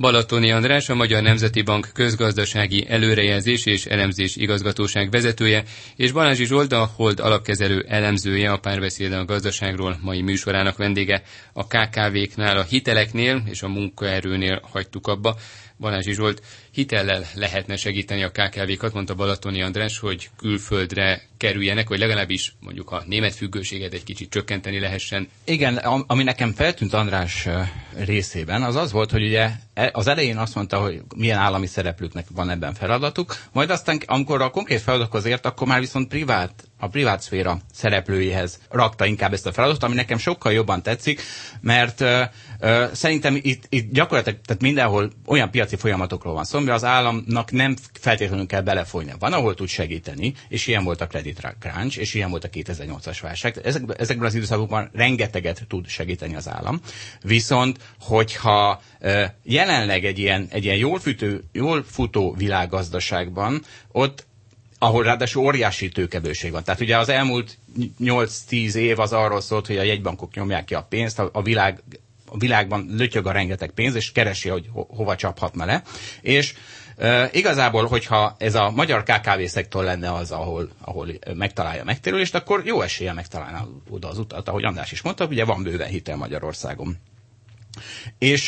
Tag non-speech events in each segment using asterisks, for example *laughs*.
Balatoni András, a Magyar Nemzeti Bank közgazdasági előrejelzés és elemzés igazgatóság vezetője, és Balázsi Zsolt, a Hold alapkezelő elemzője, a párbeszéd a gazdaságról mai műsorának vendége. A KKV-knál, a hiteleknél és a munkaerőnél hagytuk abba. Balázsi Zsolt, hitellel lehetne segíteni a KKV-kat, mondta Balatoni András, hogy külföldre kerüljenek, vagy legalábbis mondjuk a német függőséget egy kicsit csökkenteni lehessen. Igen, ami nekem feltűnt András részében, az az volt, hogy ugye e, az elején azt mondta, hogy milyen állami szereplőknek van ebben feladatuk, majd aztán, amikor a konkrét feladatokhoz ért, akkor már viszont privát, a privát szféra szereplőihez rakta inkább ezt a feladatot, ami nekem sokkal jobban tetszik, mert szerintem itt, itt gyakorlatilag tehát mindenhol olyan piaci folyamatokról van szó, amiben az államnak nem feltétlenül kell belefolyni. Van, ahol tud segíteni, és ilyen volt a Credit Crunch, és ilyen volt a 2008-as válság. Ezek, ezekben az időszakokban rengeteget tud segíteni az állam. Viszont, hogyha jelenleg egy ilyen, egy ilyen jól, futó, jól futó világgazdaságban, ott ahol ráadásul óriási tőkebőség van. Tehát ugye az elmúlt 8-10 év az arról szólt, hogy a jegybankok nyomják ki a pénzt, a világ a világban lötyög a rengeteg pénz, és keresi, hogy ho- hova csaphatna le. És igazából, hogyha ez a magyar KKV szektor lenne az, ahol, ahol megtalálja megtérülést, akkor jó esélye megtalálna oda az utat, ahogy András is mondta, ugye van bőven hitel Magyarországon. És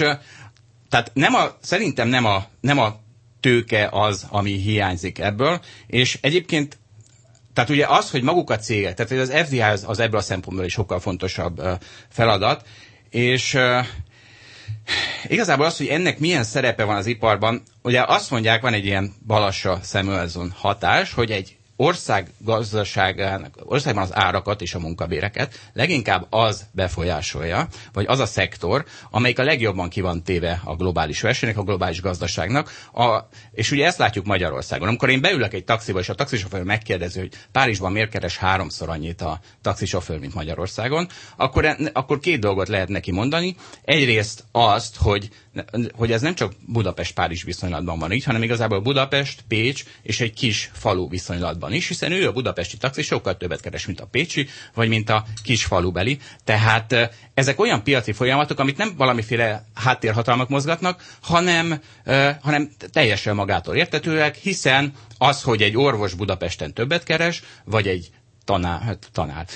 tehát nem a, szerintem nem a, nem a tőke az, ami hiányzik ebből, és egyébként tehát ugye az, hogy maguk a cégek, tehát az FDI az, az ebből a szempontból is sokkal fontosabb feladat, és igazából az, hogy ennek milyen szerepe van az iparban, ugye azt mondják, van egy ilyen Balassa Samuelson hatás, hogy egy ország gazdaságának, országban az árakat és a munkabéreket leginkább az befolyásolja, vagy az a szektor, amelyik a legjobban ki van téve a globális versenynek, a globális gazdaságnak. A, és ugye ezt látjuk Magyarországon. Amikor én beülök egy taxiba, és a taxisofőr megkérdezi, hogy Párizsban miért keres háromszor annyit a taxisofőr, mint Magyarországon, akkor, akkor két dolgot lehet neki mondani. Egyrészt azt, hogy hogy ez nem csak Budapest-Párizs viszonylatban van így, hanem igazából Budapest, Pécs és egy kis falu viszonylatban is, hiszen ő a budapesti taxis sokkal többet keres, mint a pécsi, vagy mint a kis falubeli. Tehát ezek olyan piaci folyamatok, amit nem valamiféle háttérhatalmak mozgatnak, hanem, hanem teljesen magától értetőek, hiszen az, hogy egy orvos Budapesten többet keres, vagy egy tanár, hát tanár,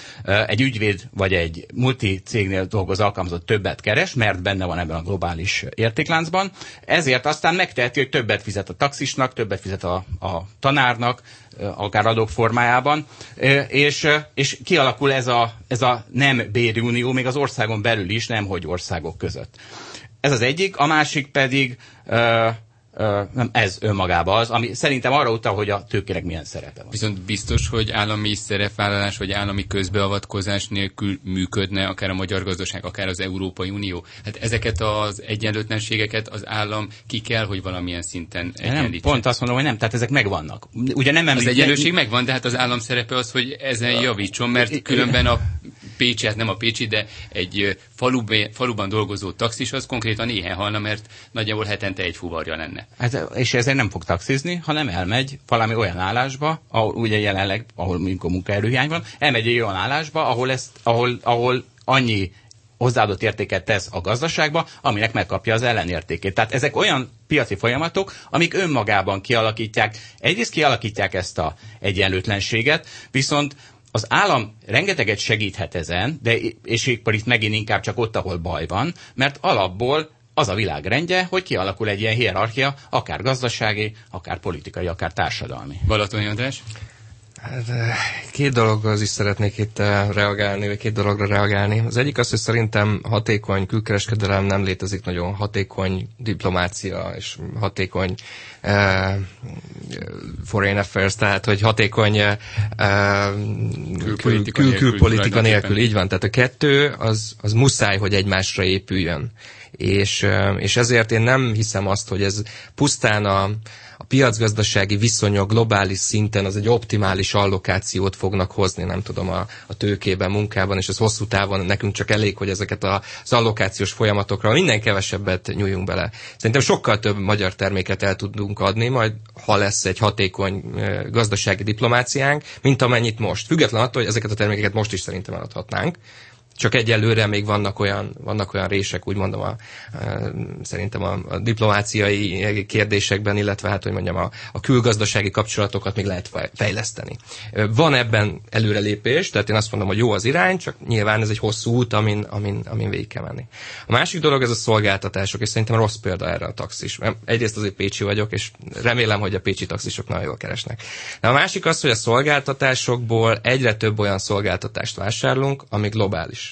egy ügyvéd vagy egy multi cégnél dolgozó alkalmazott többet keres, mert benne van ebben a globális értékláncban, ezért aztán megteheti, hogy többet fizet a taxisnak, többet fizet a, a tanárnak, akár adók formájában, és, és kialakul ez a, ez a nem bérunió még az országon belül is, nem hogy országok között. Ez az egyik, a másik pedig nem ez önmagában az, ami szerintem arra utal, hogy a tőkének milyen szerepe van. Viszont biztos, hogy állami szerepvállalás vagy állami közbeavatkozás nélkül működne akár a magyar gazdaság, akár az Európai Unió. Hát ezeket az egyenlőtlenségeket az állam ki kell, hogy valamilyen szinten egyenlítse. Pont azt mondom, hogy nem, tehát ezek megvannak. Ugye nem említ, az egyenlőség megvan, de hát az állam szerepe az, hogy ezen javítson, mert különben a Pécsi, hát nem a Pécsi, de egy faluban, faluban dolgozó taxis az konkrétan éhen halna, mert nagyjából hetente egy fuvarja lenne. Hát, és ezért nem fog taxizni, hanem elmegy valami olyan állásba, ahol ugye jelenleg, ahol munkaerőhiány van, elmegy egy olyan állásba, ahol, ezt, ahol, ahol annyi hozzáadott értéket tesz a gazdaságba, aminek megkapja az ellenértékét. Tehát ezek olyan piaci folyamatok, amik önmagában kialakítják, egyrészt kialakítják ezt a egyenlőtlenséget, viszont az állam rengeteget segíthet ezen, de és itt megint inkább csak ott, ahol baj van, mert alapból az a világrendje, hogy kialakul egy ilyen hierarchia, akár gazdasági, akár politikai, akár társadalmi. Balatoni eh, két dologhoz is szeretnék itt eh, reagálni, vagy két dologra reagálni. Az egyik az, hogy szerintem hatékony külkereskedelem nem létezik nagyon hatékony diplomácia és hatékony uh, foreign affairs, tehát hogy hatékony uh, külpolitika, kül, kül, külpolitika nélkül. Így van, tehát a kettő az, az muszáj, hogy egymásra épüljön. És, és ezért én nem hiszem azt, hogy ez pusztán a, a piacgazdasági viszonyok globális szinten az egy optimális allokációt fognak hozni, nem tudom, a, a tőkében, munkában, és ez hosszú távon nekünk csak elég, hogy ezeket az allokációs folyamatokra minden kevesebbet nyújjunk bele. Szerintem sokkal több magyar terméket el tudunk adni, majd ha lesz egy hatékony gazdasági diplomáciánk, mint amennyit most. Független attól, hogy ezeket a termékeket most is szerintem eladhatnánk, csak egyelőre még vannak olyan, vannak olyan rések, úgy mondom, a, szerintem a, a diplomáciai kérdésekben, illetve hát, hogy mondjam, a, a külgazdasági kapcsolatokat még lehet fejleszteni. Van ebben előrelépés, tehát én azt mondom, hogy jó az irány, csak nyilván ez egy hosszú út, amin, amin, amin végig kell menni. A másik dolog ez a szolgáltatások, és szerintem rossz példa erre a taxis. Egyrészt azért Pécsi vagyok, és remélem, hogy a pécsi taxisok nagyon jól keresnek. De a másik az, hogy a szolgáltatásokból egyre több olyan szolgáltatást vásárlunk, ami globális.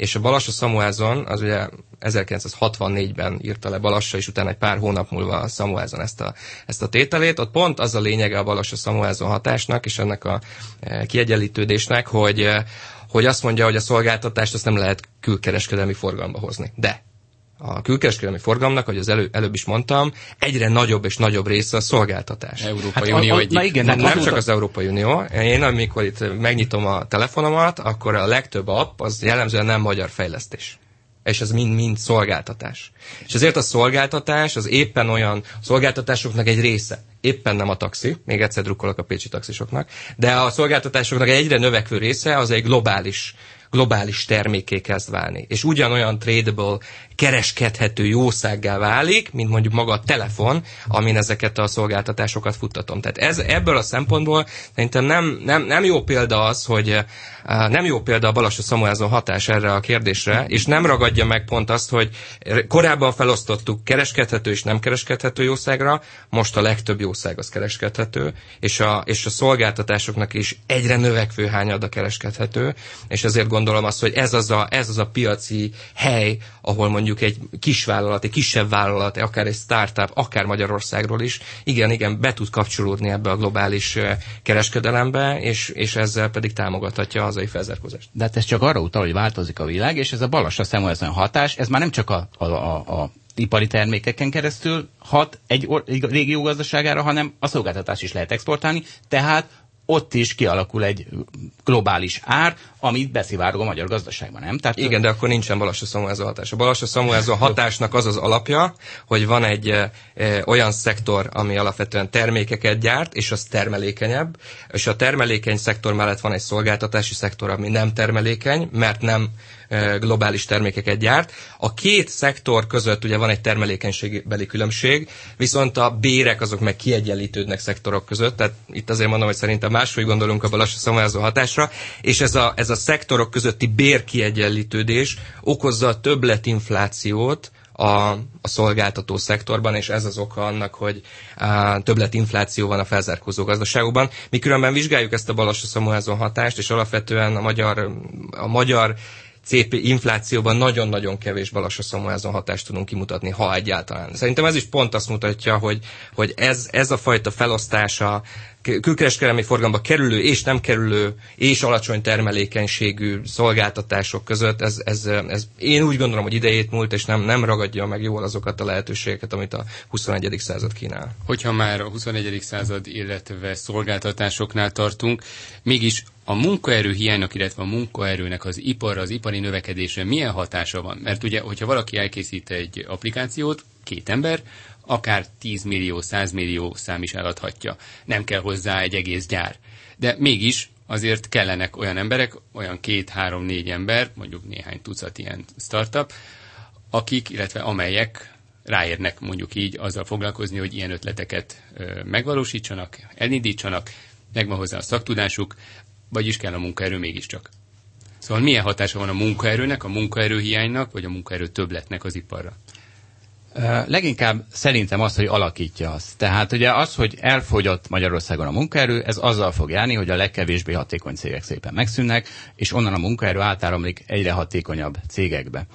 És a Balassa Samuelson, az ugye 1964-ben írta le Balassa, és utána egy pár hónap múlva a Samuelson ezt a, ezt a tételét. Ott pont az a lényege a Balassa Samuelson hatásnak, és ennek a e, kiegyenlítődésnek, hogy, e, hogy azt mondja, hogy a szolgáltatást azt nem lehet külkereskedelmi forgalomba hozni. De a külkereskedelmi forgalomnak, ahogy az elő, előbb is mondtam, egyre nagyobb és nagyobb része a szolgáltatás. Európai hát Unió a, a, egyik. Na igen, nem, nem csak az Európai Unió. Én amikor itt megnyitom a telefonomat, akkor a legtöbb app az jellemzően nem magyar fejlesztés és ez mind-mind szolgáltatás. És ezért a szolgáltatás az éppen olyan szolgáltatásoknak egy része. Éppen nem a taxi, még egyszer drukkolok a pécsi taxisoknak, de a szolgáltatásoknak egy egyre növekvő része az egy globális globális terméké kezd válni. És ugyanolyan tradable, kereskedhető jószággá válik, mint mondjuk maga a telefon, amin ezeket a szolgáltatásokat futtatom. Tehát ez, ebből a szempontból szerintem nem, nem, nem jó példa az, hogy nem jó példa a Balassa Samuelson hatás erre a kérdésre, és nem ragadja meg pont azt, hogy korábban felosztottuk kereskedhető és nem kereskedhető jószágra, most a legtöbb jószág az kereskedhető, és a, és a szolgáltatásoknak is egyre növekvő hányada kereskedhető, és ezért gondolom azt, hogy ez az a, ez az a piaci hely, ahol mondjuk egy kisvállalat, egy kisebb vállalat, akár egy startup, akár Magyarországról is, igen, igen, be tud kapcsolódni ebbe a globális kereskedelembe, és, és ezzel pedig támogathatja a hazai felzárkózást. De hát ez csak arra utal, hogy változik a világ, és ez a balassa szemolyasan hatás, ez már nem csak a, a, a, a ipari termékeken keresztül hat egy, or, egy régió gazdaságára, hanem a szolgáltatás is lehet exportálni, tehát ott is kialakul egy globális ár, amit beszivárog a magyar gazdaságban, nem? Tehát Igen, de akkor nincsen Balassa Samuelzo hatás. A Balassa Samuelzo hatásnak az az alapja, hogy van egy e, olyan szektor, ami alapvetően termékeket gyárt, és az termelékenyebb, és a termelékeny szektor mellett van egy szolgáltatási szektor, ami nem termelékeny, mert nem globális termékeket gyárt. A két szektor között ugye van egy termelékenységbeli különbség, viszont a bérek azok meg kiegyenlítődnek szektorok között, tehát itt azért mondom, hogy szerintem máshogy gondolunk a lassú szamázó hatásra, és ez a, ez a szektorok közötti bérkiegyenlítődés okozza a többletinflációt, a, a szolgáltató szektorban, és ez az oka annak, hogy többletinfláció van a felzárkózó gazdaságokban. Mi különben vizsgáljuk ezt a Balassa Samuelson hatást, és alapvetően a magyar, a magyar CP inflációban nagyon-nagyon kevés Balassa Samuelson hatást tudunk kimutatni, ha egyáltalán. Szerintem ez is pont azt mutatja, hogy, hogy ez, ez a fajta felosztása külkereskedelmi forgalomba kerülő és nem kerülő és alacsony termelékenységű szolgáltatások között, ez, ez, ez én úgy gondolom, hogy idejét múlt, és nem, nem ragadja meg jól azokat a lehetőségeket, amit a 21. század kínál. Hogyha már a 21. század, illetve szolgáltatásoknál tartunk, mégis a munkaerő hiánynak, illetve a munkaerőnek az ipar, az ipari növekedésre milyen hatása van? Mert ugye, hogyha valaki elkészít egy applikációt, két ember, akár 10 millió, 100 millió szám is eladhatja. Nem kell hozzá egy egész gyár. De mégis azért kellenek olyan emberek, olyan két, három, négy ember, mondjuk néhány tucat ilyen startup, akik, illetve amelyek ráérnek mondjuk így azzal foglalkozni, hogy ilyen ötleteket megvalósítsanak, elindítsanak, megvan hozzá a szaktudásuk, vagyis kell a munkaerő mégiscsak. Szóval milyen hatása van a munkaerőnek, a munkaerőhiánynak, vagy a munkaerő többletnek az iparra? Leginkább szerintem az, hogy alakítja azt. Tehát ugye az, hogy elfogyott Magyarországon a munkaerő, ez azzal fog járni, hogy a legkevésbé hatékony cégek szépen megszűnnek, és onnan a munkaerő átáramlik egyre hatékonyabb cégekbe.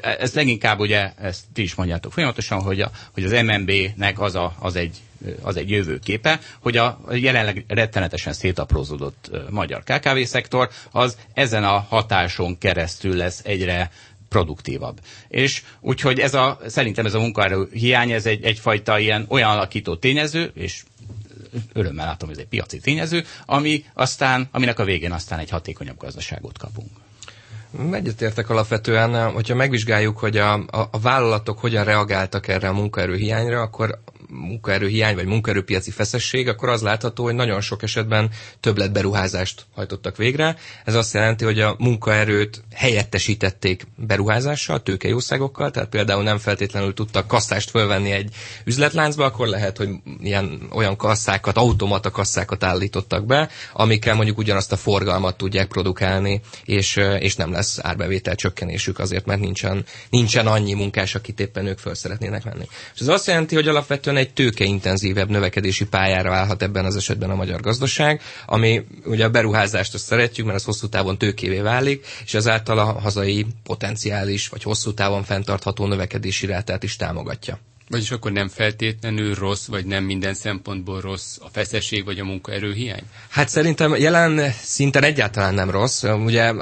Ez leginkább ugye, ezt ti is mondjátok folyamatosan, hogy, a, hogy az MNB-nek az, a, az egy az egy jövőképe, hogy a jelenleg rettenetesen szétaprózódott magyar KKV-szektor, az ezen a hatáson keresztül lesz egyre produktívabb. És úgyhogy ez a, szerintem ez a munkaerő hiány, ez egy, egyfajta ilyen olyan alakító tényező, és örömmel látom, hogy ez egy piaci tényező, ami aztán, aminek a végén aztán egy hatékonyabb gazdaságot kapunk. Egyetértek alapvetően, hogyha megvizsgáljuk, hogy a, a, a vállalatok hogyan reagáltak erre a munkaerőhiányra, akkor munkaerőhiány vagy munkaerőpiaci feszesség, akkor az látható, hogy nagyon sok esetben többlet beruházást hajtottak végre. Ez azt jelenti, hogy a munkaerőt helyettesítették beruházással, tőkejószágokkal, tehát például nem feltétlenül tudtak kasszást fölvenni egy üzletláncba, akkor lehet, hogy ilyen olyan kasszákat, automata kasszákat állítottak be, amikkel mondjuk ugyanazt a forgalmat tudják produkálni, és, és nem lesz árbevétel csökkenésük azért, mert nincsen, nincsen annyi munkás, akit éppen ők föl szeretnének venni. És ez azt jelenti, hogy alapvetően egy tőkeintenzívebb növekedési pályára állhat ebben az esetben a magyar gazdaság, ami ugye a beruházást azt szeretjük, mert az hosszú távon tőkévé válik, és ezáltal a hazai potenciális vagy hosszú távon fenntartható növekedési rátát is támogatja. Vagyis akkor nem feltétlenül rossz, vagy nem minden szempontból rossz a feszesség, vagy a munkaerőhiány? Hát szerintem jelen szinten egyáltalán nem rossz. Ugye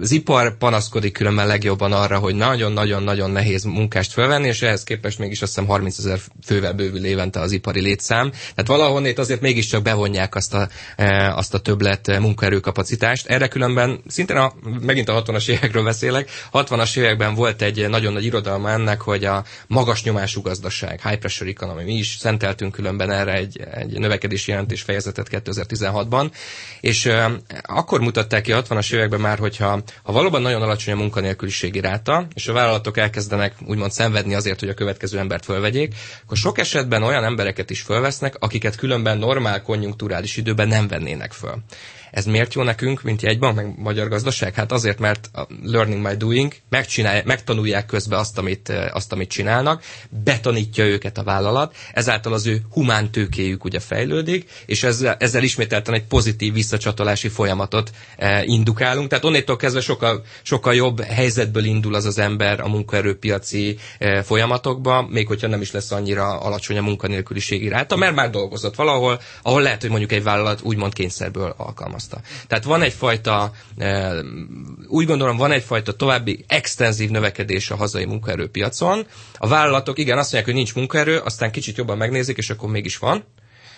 az ipar panaszkodik különben legjobban arra, hogy nagyon-nagyon-nagyon nehéz munkást fölvenni, és ehhez képest mégis azt hiszem 30 ezer fővel bővül évente az ipari létszám. Tehát valahonnét azért mégiscsak bevonják azt a, e, azt a többlet munkaerőkapacitást. Erre különben szintén a, megint a 60-as évekről beszélek. 60-as években volt egy nagyon nagy irodalma ennek, hogy a magas nyomású gazdaság gazdaság, high pressure economy. Mi is szenteltünk különben erre egy, egy növekedési jelentés fejezetet 2016-ban, és akkor mutatták ki a 60-as években már, hogyha ha valóban nagyon alacsony a munkanélküliségi ráta, és a vállalatok elkezdenek úgymond szenvedni azért, hogy a következő embert fölvegyék, akkor sok esetben olyan embereket is fölvesznek, akiket különben normál konjunkturális időben nem vennének föl. Ez miért jó nekünk, mint jegybank, meg magyar gazdaság? Hát azért, mert a learning by doing, megtanulják közben azt amit, eh, azt, amit csinálnak, betanítja őket a vállalat, ezáltal az ő humán tőkéjük ugye fejlődik, és ezzel, ezzel ismételten egy pozitív visszacsatolási folyamatot e, indukálunk. Tehát onnétól kezdve sokkal, sokkal jobb helyzetből indul az az ember a munkaerőpiaci e, folyamatokba, még hogyha nem is lesz annyira alacsony a munkanélküliségi ráta, mert már dolgozott valahol, ahol lehet, hogy mondjuk egy vállalat úgymond kényszerből alkalmaz alkalmazta. Tehát van egyfajta, e, úgy gondolom, van egyfajta további extenzív növekedés a hazai munkaerőpiacon. A vállalatok igen azt mondják, hogy nincs munkaerő, aztán kicsit jobban megnézik, és akkor mégis van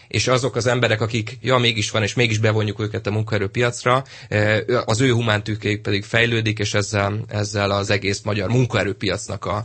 és azok az emberek, akik, ja, mégis van, és mégis bevonjuk őket a munkaerőpiacra, e, az ő humántőkéjük pedig fejlődik, és ezzel, ezzel az egész magyar munkaerőpiacnak a,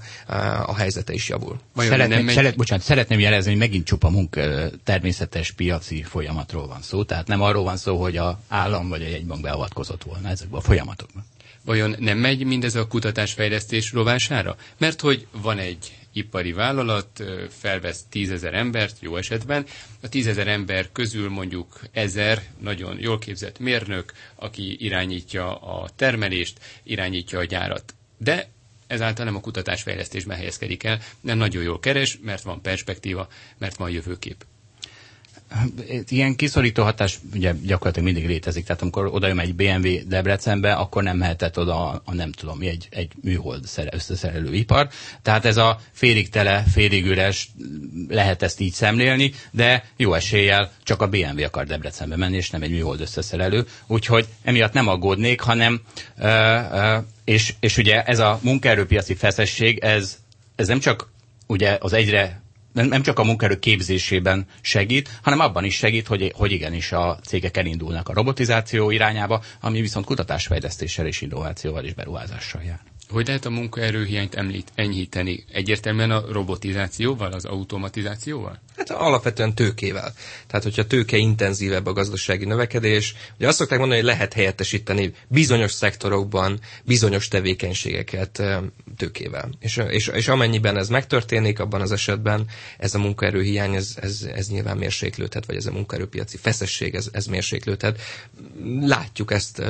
a helyzete is javul. Szeretném, megy... szeret, bocsánat, szeretném jelezni, hogy megint csupa munka természetes piaci folyamatról van szó, tehát nem arról van szó, hogy a állam vagy a jegybank beavatkozott volna ezekben a folyamatokban. Vajon nem megy mindez a kutatásfejlesztés rovására? Mert hogy van egy ipari vállalat felvesz tízezer embert, jó esetben. A tízezer ember közül mondjuk ezer nagyon jól képzett mérnök, aki irányítja a termelést, irányítja a gyárat. De ezáltal nem a kutatásfejlesztésben helyezkedik el, nem nagyon jól keres, mert van perspektíva, mert van jövőkép ilyen kiszorító hatás ugye gyakorlatilag mindig létezik, tehát amikor oda jön egy BMW Debrecenbe, akkor nem mehetett oda a, a nem tudom egy, egy műhold összeszerelő ipar. Tehát ez a félig tele, félig üres, lehet ezt így szemlélni, de jó eséllyel csak a BMW akar Debrecenbe menni, és nem egy műhold összeszerelő. Úgyhogy emiatt nem aggódnék, hanem ö, ö, és, és ugye ez a munkaerőpiaci feszesség, ez, ez nem csak ugye az egyre nem csak a munkaerő képzésében segít, hanem abban is segít, hogy, hogy igenis a cégek elindulnak a robotizáció irányába, ami viszont kutatásfejlesztéssel és innovációval és beruházással jár. Hogy lehet a munkaerőhiányt említ, enyhíteni? Egyértelműen a robotizációval, az automatizációval? Hát alapvetően tőkével. Tehát, hogyha tőke intenzívebb a gazdasági növekedés, ugye azt szokták mondani, hogy lehet helyettesíteni bizonyos szektorokban bizonyos tevékenységeket tőkével. És, és, és amennyiben ez megtörténik, abban az esetben ez a munkaerőhiány, ez, ez, ez nyilván mérséklődhet, vagy ez a munkaerőpiaci feszesség, ez, ez mérséklődhet. Látjuk ezt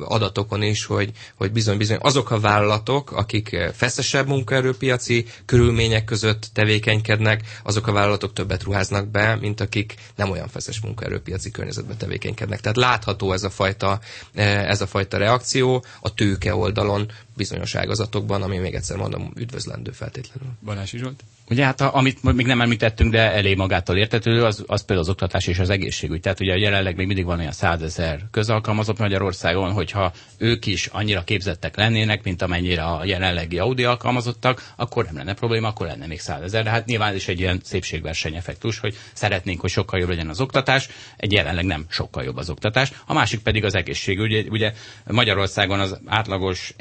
adatokon is, hogy, hogy bizony-bizony azok a vállalatok, akik feszesebb munkaerőpiaci körülmények között tevékenykednek, azok a vállalatok több többet ruháznak be, mint akik nem olyan feszes munkaerőpiaci környezetben tevékenykednek. Tehát látható ez a fajta, eh, ez a fajta reakció a tőke oldalon bizonyos ágazatokban, ami még egyszer mondom, üdvözlendő feltétlenül. Balási Zsolt? Ugye hát, amit még nem említettünk, de elég magától értetődő, az, az például az oktatás és az egészségügy. Tehát ugye jelenleg még mindig van olyan százezer közalkalmazott Magyarországon, hogyha ők is annyira képzettek lennének, mint amennyire a jelenlegi Audi alkalmazottak, akkor nem lenne probléma, akkor lenne még százezer. De hát nyilván is egy ilyen szépségversenyeffektus, hogy szeretnénk, hogy sokkal jobb legyen az oktatás, egy jelenleg nem sokkal jobb az oktatás. A másik pedig az egészségügy. Ugye, ugye Magyarországon az átlagos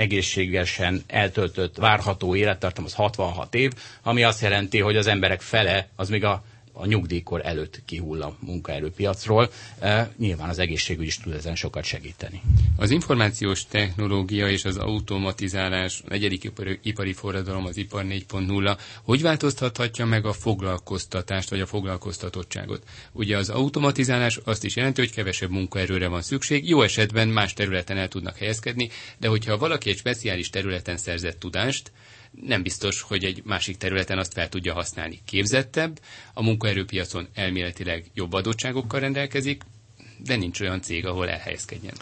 egészségesen eltöltött várható élettartam az 66 év, ami azt jelenti, hogy az emberek fele az még a a nyugdíjkor előtt kihull a munkaerőpiacról. E, nyilván az egészségügy is tud ezen sokat segíteni. Az információs technológia és az automatizálás, a negyedik ipari, ipari forradalom, az ipar 4.0, hogy változtathatja meg a foglalkoztatást vagy a foglalkoztatottságot? Ugye az automatizálás azt is jelenti, hogy kevesebb munkaerőre van szükség, jó esetben más területen el tudnak helyezkedni, de hogyha valaki egy speciális területen szerzett tudást, nem biztos, hogy egy másik területen azt fel tudja használni. Képzettebb, a munkaerőpiacon elméletileg jobb adottságokkal rendelkezik, de nincs olyan cég, ahol elhelyezkedjen.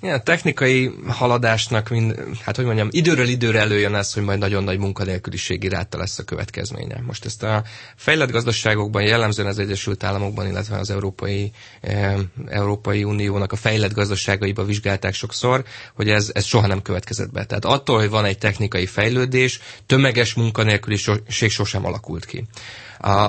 Igen, a technikai haladásnak, mind, hát hogy mondjam, időről időre előjön ez, hogy majd nagyon nagy munkanélküliség iráta lesz a következménye. Most ezt a fejlett gazdaságokban, jellemzően az Egyesült Államokban, illetve az Európai, e, Európai Uniónak a fejlett gazdaságaiba vizsgálták sokszor, hogy ez, ez soha nem következett be. Tehát attól, hogy van egy technikai fejlődés, tömeges munkanélküliség sosem alakult ki.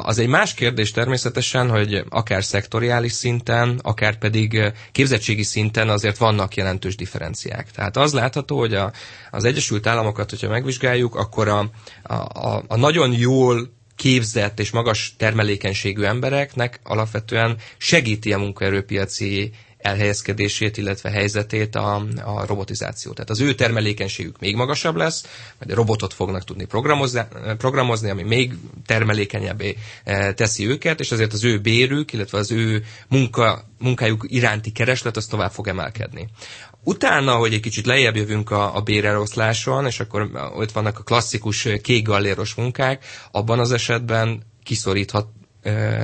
Az egy más kérdés természetesen, hogy akár szektoriális szinten, akár pedig képzettségi szinten azért vannak jelentős differenciák. Tehát az látható, hogy a, az Egyesült Államokat, hogyha megvizsgáljuk, akkor a, a, a nagyon jól képzett és magas termelékenységű embereknek alapvetően segíti a munkaerőpiaci elhelyezkedését, illetve helyzetét a, a robotizáció. Tehát az ő termelékenységük még magasabb lesz, vagy a robotot fognak tudni programozni, programozni ami még termelékenyebbé eh, teszi őket, és azért az ő bérük, illetve az ő munka, munkájuk iránti kereslet az tovább fog emelkedni. Utána, hogy egy kicsit lejjebb jövünk a, a béreloszláson, és akkor ott vannak a klasszikus kék galléros munkák, abban az esetben kiszoríthat,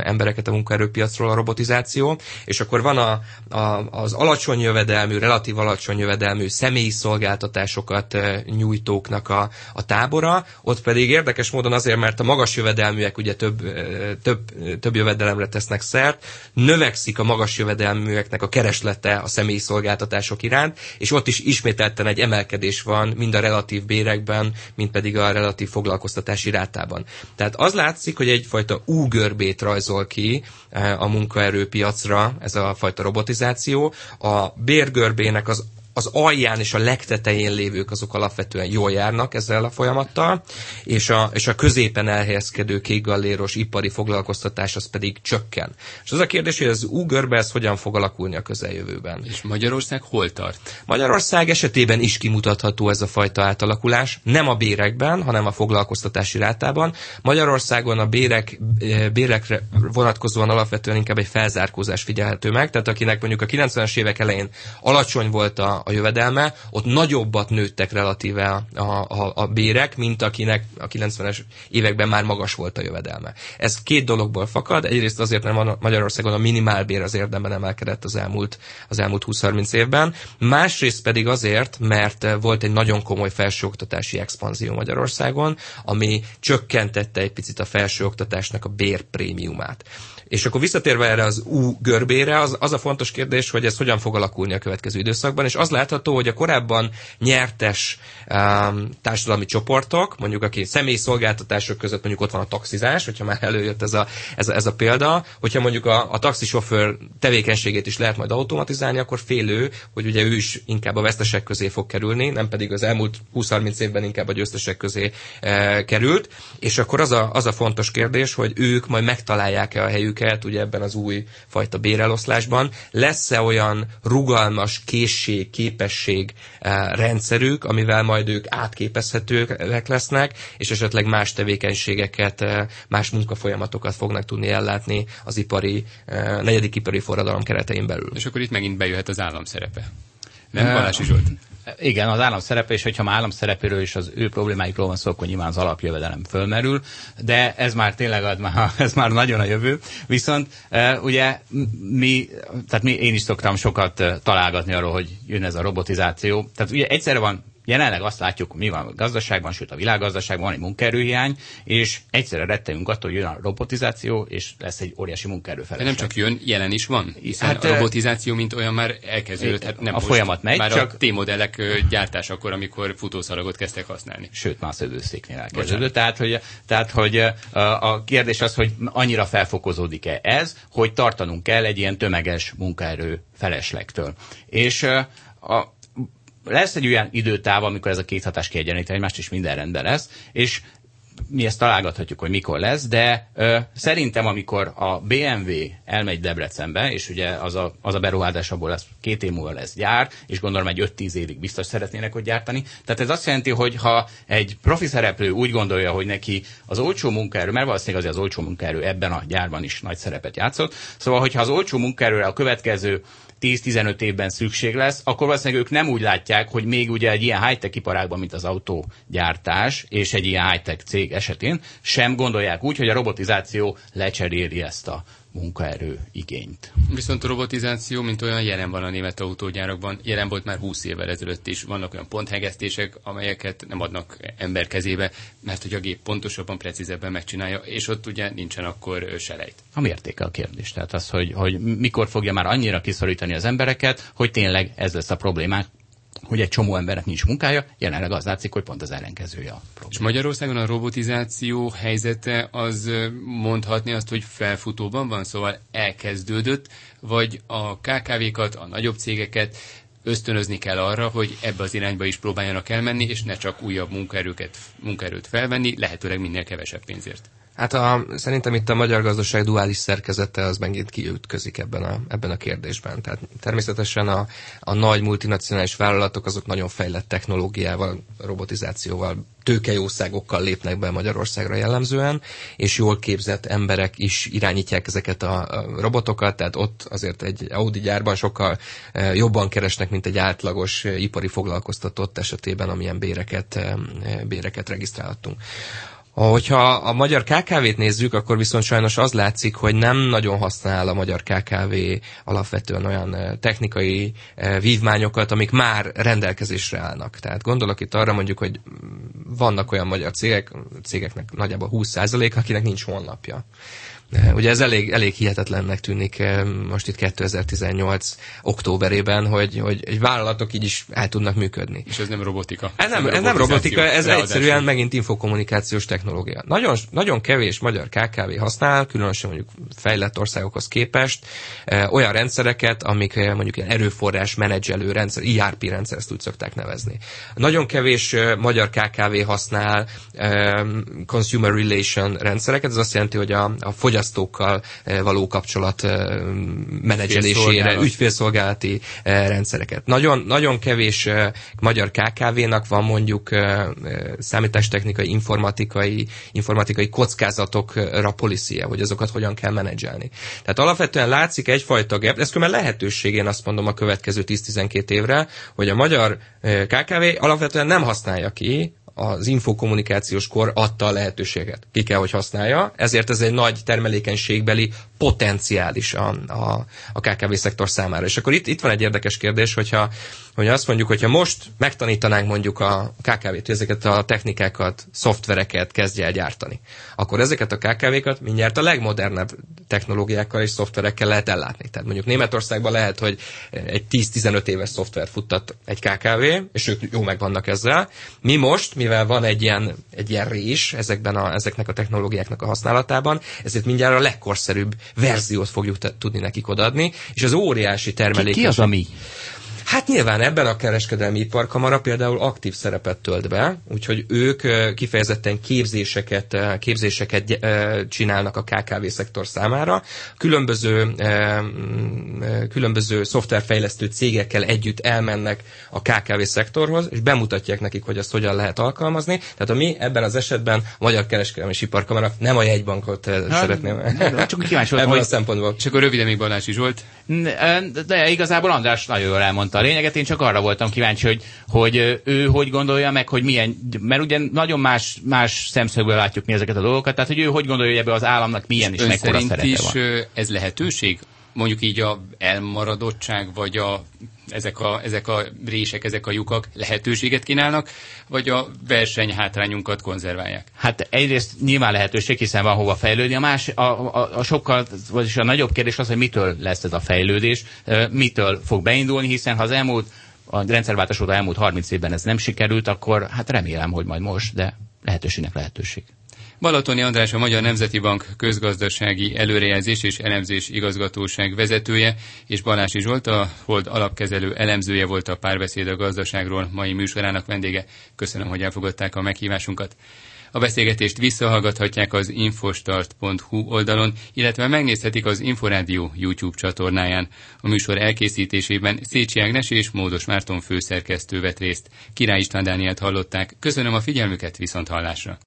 embereket a munkaerőpiacról a robotizáció, és akkor van a, a, az alacsony jövedelmű, relatív alacsony jövedelmű személyi szolgáltatásokat nyújtóknak a, a tábora, ott pedig érdekes módon azért, mert a magas jövedelműek ugye több, több, több jövedelemre tesznek szert, növekszik a magas jövedelműeknek a kereslete a személyi szolgáltatások iránt, és ott is ismételten egy emelkedés van, mind a relatív bérekben, mind pedig a relatív foglalkoztatási rátában. Tehát az látszik, hogy egyfajta úgörbe görbét rajzol ki eh, a munkaerőpiacra ez a fajta robotizáció. A bérgörbének az az alján és a legtetején lévők azok alapvetően jól járnak ezzel a folyamattal, és a, és a középen elhelyezkedő kékgalléros ipari foglalkoztatás az pedig csökken. És az a kérdés, hogy az Uberbe ez hogyan fog alakulni a közeljövőben. És Magyarország hol tart? Magyarország esetében is kimutatható ez a fajta átalakulás, nem a bérekben, hanem a foglalkoztatási rátában. Magyarországon a bérek, eh, bérekre vonatkozóan alapvetően inkább egy felzárkózás figyelhető meg, tehát akinek mondjuk a 90-es évek elején alacsony volt a, a jövedelme, ott nagyobbat nőttek relatíve a, a, a bérek, mint akinek a 90-es években már magas volt a jövedelme. Ez két dologból fakad, egyrészt azért, mert Magyarországon a minimálbér az érdemben emelkedett az elmúlt, az elmúlt 20-30 évben, másrészt pedig azért, mert volt egy nagyon komoly felsőoktatási expanzió Magyarországon, ami csökkentette egy picit a felsőoktatásnak a bérprémiumát. És akkor visszatérve erre az U görbére, az, az a fontos kérdés, hogy ez hogyan fog alakulni a következő időszakban, és az látható, hogy a korábban nyertes um, társadalmi csoportok, mondjuk aki személyi szolgáltatások között mondjuk ott van a taxizás, hogyha már előjött ez a, ez a, ez a példa, hogyha mondjuk a, a taxisofőr tevékenységét is lehet majd automatizálni, akkor félő, hogy ugye ő is inkább a vesztesek közé fog kerülni, nem pedig az elmúlt 20-30 évben inkább a győztesek közé e, került, és akkor az a, az a fontos kérdés, hogy ők majd megtalálják-e a helyüket ugye ebben az új fajta béreloszlásban. Lesz-e olyan rugalmas készség, képesség eh, rendszerük, amivel majd ők átképezhetőek lesznek, és esetleg más tevékenységeket, eh, más munkafolyamatokat fognak tudni ellátni az ipari, eh, negyedik ipari forradalom keretein belül. És akkor itt megint bejöhet az állam szerepe. Nem, Balási Zsolt? Igen, az állam szerepe, és hogyha már állam szerepéről és az ő problémáikról van szó, akkor nyilván az alapjövedelem fölmerül, de ez már tényleg már, *laughs* ez már nagyon a jövő. Viszont e, ugye mi, tehát mi, én is szoktam sokat e, találgatni arról, hogy jön ez a robotizáció. Tehát ugye egyszerre van Jelenleg azt látjuk, mi van a gazdaságban, sőt a világgazdaságban van egy munkaerőhiány, és egyszerre rettegünk attól, hogy jön a robotizáció, és lesz egy óriási munkaerőfeleség. Nem csak jön, jelen is van, hiszen hát, a robotizáció, mint olyan már elkezdődött. Hát nem a most, folyamat megy, már csak... a T-modellek gyártásakor, amikor futószalagot kezdtek használni. Sőt, már a szövőszéknél elkezdődött. Tehát, hogy, tehát, hogy a kérdés az, hogy annyira felfokozódik-e ez, hogy tartanunk kell egy ilyen tömeges munkaerő feleslegtől. És a, lesz egy olyan időtáv, amikor ez a két hatás kiegyenlít egymást, és minden rendben lesz, és mi ezt találgathatjuk, hogy mikor lesz, de ö, szerintem, amikor a BMW elmegy Debrecenbe, és ugye az a, az a beruházás abból lesz, két év múlva lesz gyár, és gondolom egy 5-10 évig biztos szeretnének hogy gyártani. Tehát ez azt jelenti, hogy ha egy profi szereplő úgy gondolja, hogy neki az olcsó munkaerő, mert valószínűleg azért az olcsó munkaerő ebben a gyárban is nagy szerepet játszott, szóval, hogyha az olcsó munkaerőre a következő 10-15 évben szükség lesz, akkor valószínűleg ők nem úgy látják, hogy még ugye egy ilyen high-tech iparágban, mint az autógyártás, és egy ilyen high-tech cég esetén sem gondolják úgy, hogy a robotizáció lecseréli ezt a munkaerő igényt. Viszont a robotizáció, mint olyan jelen van a német autógyárakban, jelen volt már 20 évvel ezelőtt is. Vannak olyan ponthegesztések, amelyeket nem adnak ember kezébe, mert hogy a gép pontosabban, precízebben megcsinálja, és ott ugye nincsen akkor selejt. A mértéke a kérdés. Tehát az, hogy, hogy mikor fogja már annyira kiszorítani az embereket, hogy tényleg ez lesz a problémák, hogy egy csomó embernek nincs munkája, jelenleg az látszik, hogy pont az ellenkezője a probléma. És Magyarországon a robotizáció helyzete az mondhatni azt, hogy felfutóban van, szóval elkezdődött, vagy a KKV-kat, a nagyobb cégeket ösztönözni kell arra, hogy ebbe az irányba is próbáljanak elmenni, és ne csak újabb munkaerőket, munkaerőt felvenni, lehetőleg minél kevesebb pénzért. Hát a, szerintem itt a magyar gazdaság duális szerkezete az megint kiütközik ebben a, ebben a kérdésben. Tehát természetesen a, a nagy multinacionális vállalatok azok nagyon fejlett technológiával, robotizációval, tőkejószágokkal lépnek be Magyarországra jellemzően, és jól képzett emberek is irányítják ezeket a, a robotokat, tehát ott azért egy Audi gyárban sokkal e, jobban keresnek, mint egy átlagos e, ipari foglalkoztatott esetében, amilyen béreket, e, béreket regisztrálhatunk. Hogyha a magyar KKV-t nézzük, akkor viszont sajnos az látszik, hogy nem nagyon használ a magyar KKV alapvetően olyan technikai vívmányokat, amik már rendelkezésre állnak. Tehát gondolok itt arra mondjuk, hogy vannak olyan magyar cégek, cégeknek nagyjából 20% akinek nincs honlapja. Ugye ez elég, elég hihetetlennek tűnik eh, most itt 2018 októberében, hogy, hogy egy vállalatok így is el tudnak működni. És ez nem robotika. Ez nem, ez nem robotika, ez egyszerűen megint infokommunikációs technológia. Nagyon, nagyon kevés magyar KKV használ, különösen mondjuk fejlett országokhoz képest, eh, olyan rendszereket, amik eh, mondjuk ilyen erőforrás menedzselő rendszer, ERP rendszer, ezt úgy szokták nevezni. Nagyon kevés magyar KKV használ consumer relation rendszereket, ez azt jelenti, hogy a, a fogyasztókkal eh, való kapcsolat eh, menedzselésére, ügyfélszolgálati eh, rendszereket. Nagyon, nagyon kevés magyar KKV-nak van mondjuk számítástechnikai, informatikai, informatikai kockázatokra policia, hogy azokat hogyan kell menedzselni. Tehát alapvetően látszik egyfajta gap, ez különben lehetőség, én azt mondom a következő 10-12 évre, hogy a magyar KKV alapvetően nem használja ki az infokommunikációs kor adta a lehetőséget. Ki kell, hogy használja, ezért ez egy nagy termelékenységbeli potenciális a, a, a KKV szektor számára. És akkor itt, itt van egy érdekes kérdés, hogyha hogy azt mondjuk, hogyha most megtanítanánk mondjuk a KKV-t, ezeket a technikákat, szoftvereket kezdje el gyártani, akkor ezeket a KKV-kat mindjárt a legmodernebb technológiákkal és szoftverekkel lehet ellátni. Tehát mondjuk Németországban lehet, hogy egy 10-15 éves szoftver futtat egy KKV, és ők jó meg vannak ezzel. Mi most, mivel van egy ilyen, egy ilyen rés ezekben a, ezeknek a technológiáknak a használatában, ezért mindjárt a legkorszerűbb verziót fogjuk tudni nekik odaadni, és az óriási termelékenység... Ki, ki az, ami? Hát nyilván ebben a kereskedelmi iparkamara például aktív szerepet tölt be, úgyhogy ők kifejezetten képzéseket, képzéseket csinálnak a KKV szektor számára. Különböző, különböző szoftverfejlesztő cégekkel együtt elmennek a KKV szektorhoz, és bemutatják nekik, hogy azt hogyan lehet alkalmazni. Tehát a mi ebben az esetben a Magyar Kereskedelmi Iparkamara nem a jegybankot hát, szeretném. Csak kíváncsi *laughs* voltam, hogy... a szempontból. És akkor röviden még Balási Zsolt. De igazából András nagyon jól elmondta a lényeget, én csak arra voltam kíváncsi, hogy, hogy ő hogy gondolja meg, hogy milyen, mert ugye nagyon más, más szemszögből látjuk mi ezeket a dolgokat, tehát hogy ő hogy gondolja, hogy ebbe az államnak milyen és, és mekkora szerepe is van. ez lehetőség? Mondjuk így a elmaradottság, vagy a ezek a, ezek a rések, ezek a lyukak lehetőséget kínálnak, vagy a verseny hátrányunkat konzerválják? Hát egyrészt nyilván lehetőség, hiszen van hova fejlődni. A, más, a, a, a sokkal, vagyis a nagyobb kérdés az, hogy mitől lesz ez a fejlődés, mitől fog beindulni, hiszen ha az elmúlt a rendszerváltás óta elmúlt 30 évben ez nem sikerült, akkor hát remélem, hogy majd most, de lehetőségnek lehetőség. Balatoni András a Magyar Nemzeti Bank közgazdasági előrejelzés és elemzés igazgatóság vezetője, és Balási Zsolt a Hold alapkezelő elemzője volt a párbeszéd a gazdaságról mai műsorának vendége. Köszönöm, hogy elfogadták a meghívásunkat. A beszélgetést visszahallgathatják az infostart.hu oldalon, illetve megnézhetik az Inforádió YouTube csatornáján. A műsor elkészítésében Szécsi Ágnes és Módos Márton főszerkesztő vett részt. Király István Dánielt hallották. Köszönöm a figyelmüket, viszont hallásra!